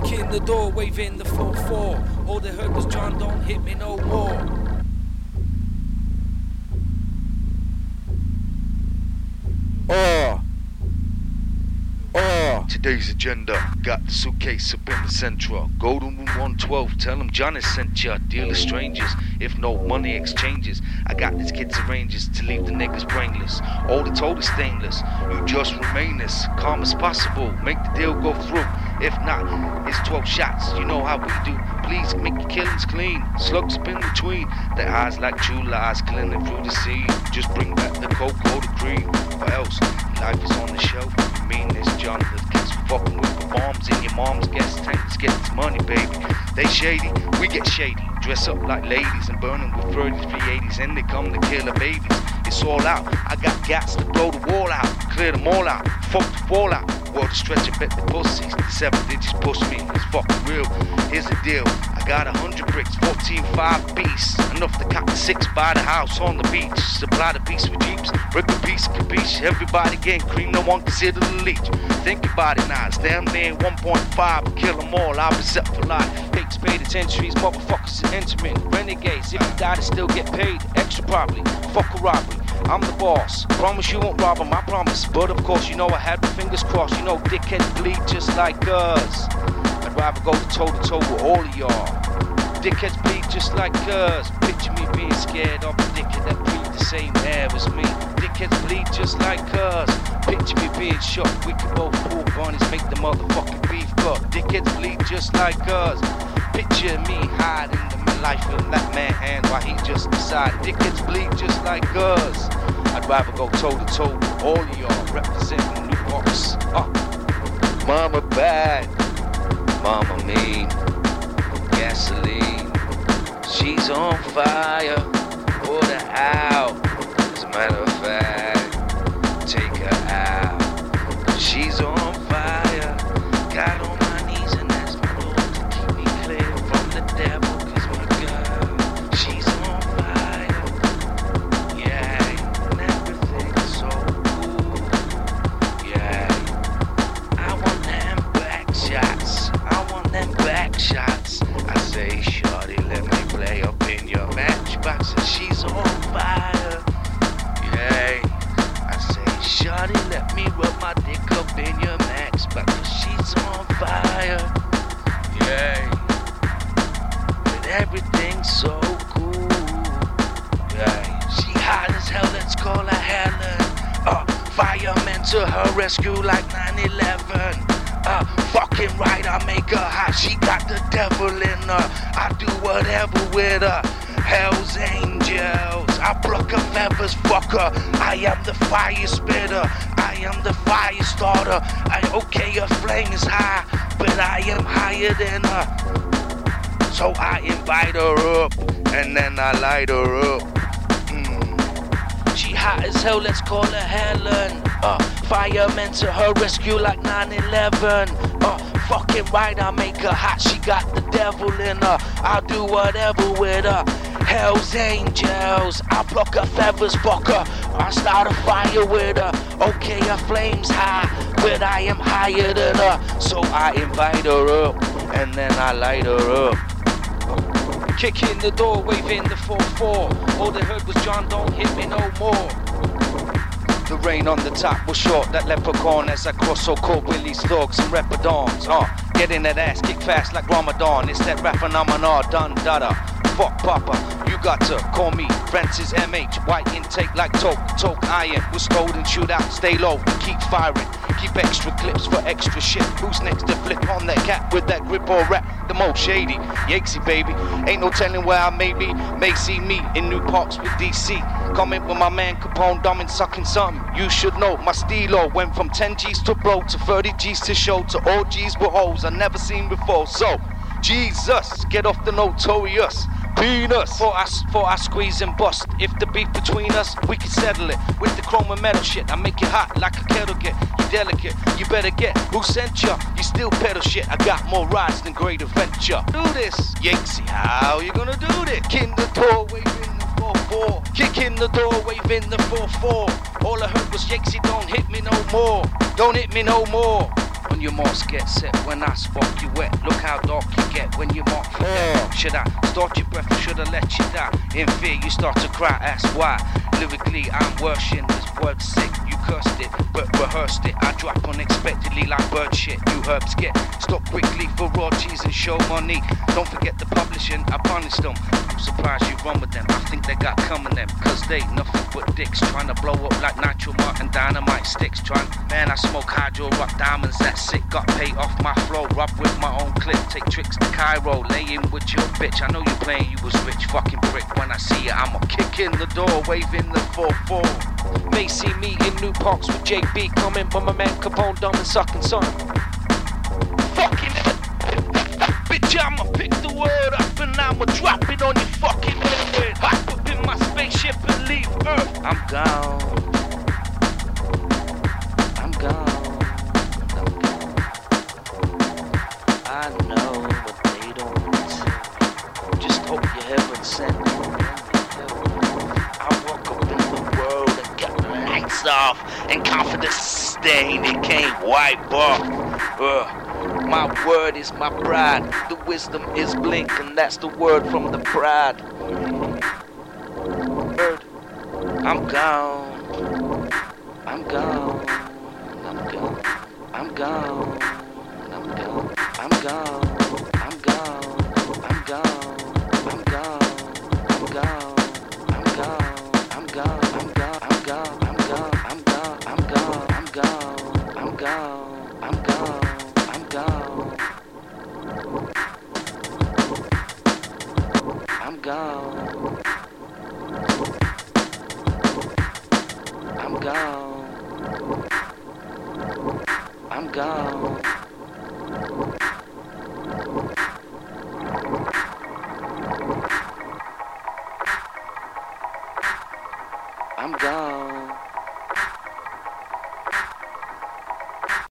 Kick in the door, waving the 4-4. All they heard was John, don't hit me no more. Oh. Oh. Today's agenda got the suitcase up in the central. Go to room 112, tell them Johnny sent ya. Deal of strangers, if no money exchanges. I got these kids arranges to leave the niggas brainless. All the total stainless. You just remain as calm as possible. Make the deal go through. If not, it's 12 shots. You know how we do. Please make your killings clean. Slugs spin between. The eyes like true lies, cleaning through the sea. Just bring back the cocoa, the cream. What else? Life is on the shelf. Mean this, John? The kids fucking with the bombs in your mom's gas tanks. Get this money, baby. They shady. We get shady. Dress up like ladies and burn them with 30s, 380s. And they come to kill the babies. It's all out. I got gas to blow the wall out. Clear them all out. Fuck the fallout. World stretch and bet the. The seven digits push me. It's fucking real. Here's the deal. I got a hundred bricks, 14 five beasts. Enough to cop the six by the house on the beach. Supply the piece with jeeps. Brick a piece, capiche. Everybody getting cream. No one consider the leech. Think about it now. It's damn near 1.5. Kill them all. I'll be set for life. Takes paid attentions, motherfuckers are entering. Renegades, if you die, they still get paid. Extra probably. Fuck a robbery. I'm the boss. Promise you won't rob 'em, I promise. But of course, you know I had my fingers crossed. You know dickheads bleed just like us. I'd rather go toe to toe with all of y'all. Dickheads bleed just like us. Picture me being scared of a dickhead that breathed the same air as me. Dickheads bleed just like us. Picture me being shot. We could both pull bunnies, make the motherfucking beef cut. Dickheads bleed just like us. Picture life of that man hand while he just decide. Dickheads bleed just like us. I'd rather go toe to toe with all of y'all representing New Box. Uh. Mama bad. Mama mean. Gasoline. She's on fire. Firemen to her rescue like 9-11. Uh, fucking right, I make her hot. She got the devil in her. I do whatever with her. Hell's angels, I pluck her feathers, fuck her. I am the fire spitter. I am the fire starter. I okay, her flame is high, but I am higher than her. So I invite her up, and then I light her up. As hell, let's call her Helen. Uh, firemen to her rescue like 9-11. Uh, fucking right, I make her hot. She got the devil in her. I'll do whatever with her. Hell's angels, I pluck her feathers, fuck her. I start a fire with her. Okay, her flames high, but I am higher than her. So I invite her up, and then I light her up. Kick in the door, waving the 4-4. All they heard was John, don't hit me no more. The rain on the top was short, that leprechaun as I cross so called Willie's thugs and repadons. Uh, get in that ass, kick fast like Ramadan. It's that rap phenomenon, done dada. Fuck Papa, you got to call me Francis MH. White intake like Toke, Toke Iron. We'll scold and shoot out, stay low, keep firing. Keep extra clips for extra shit. Who's next to flip on that cat with that grip or rap? The most shady, Yatesee baby. Ain't no telling where I may be. May see me in New Parks with DC. Coming with my man Capone, dumb and sucking something. You should know my stilo went from 10 G's to bro to 30 G's to show to all G's with hoes I never seen before. So, Jesus, get off the notorious. Penis. For us, for I squeeze and bust. If the beef between us, we can settle it with the chrome and metal shit. I make it hot like a kettle get. You delicate, you better get. Who sent ya? You still pedal shit. I got more rides than great adventure. Do this, Yatesee. How you gonna do this? Kick in the door, waving the 4-4. Kick in the door, waving the 4-4. All I heard was Yatesee, don't hit me no more. Don't hit me no more. On your mask, get set when I spark you wet. Look how dark you get when you mark for death. Should I start your breath or should I let you die? In fear, you start to cry, ask why. Lyrically, I'm worshing this word sick. Cursed it, but rehearsed it. I drop unexpectedly like bird shit. You herbs get stopped quickly for raw cheese and show money. Don't forget the publishing, I punished them. I'm surprised you run with them. I think they got coming them, cause they nothing but dicks. Trying to blow up like Nitro Martin dynamite sticks. Trying, man, I smoke hydro rock diamonds, that's sick. Got paid off my flow, rub with my own clip. Take tricks to Cairo, lay in with your bitch. I know you playing, you was rich, fucking brick. When I see you, I'ma kick in the door, waving the 4-4. May see me in New Parks with JB coming, but my man Capone dumb and sucking son. Fucking bitch, I'ma pick the word up and I'ma drop it on your fucking head. Hop up in my spaceship and leave Earth. I'm gone. And confidence sustained. It can't wipe off. My word is my pride. The wisdom is blink, and that's the word from the pride. Word. I'm gone. I'm gone. I'm gone. I'm gone. I'm gone. I'm gone. go.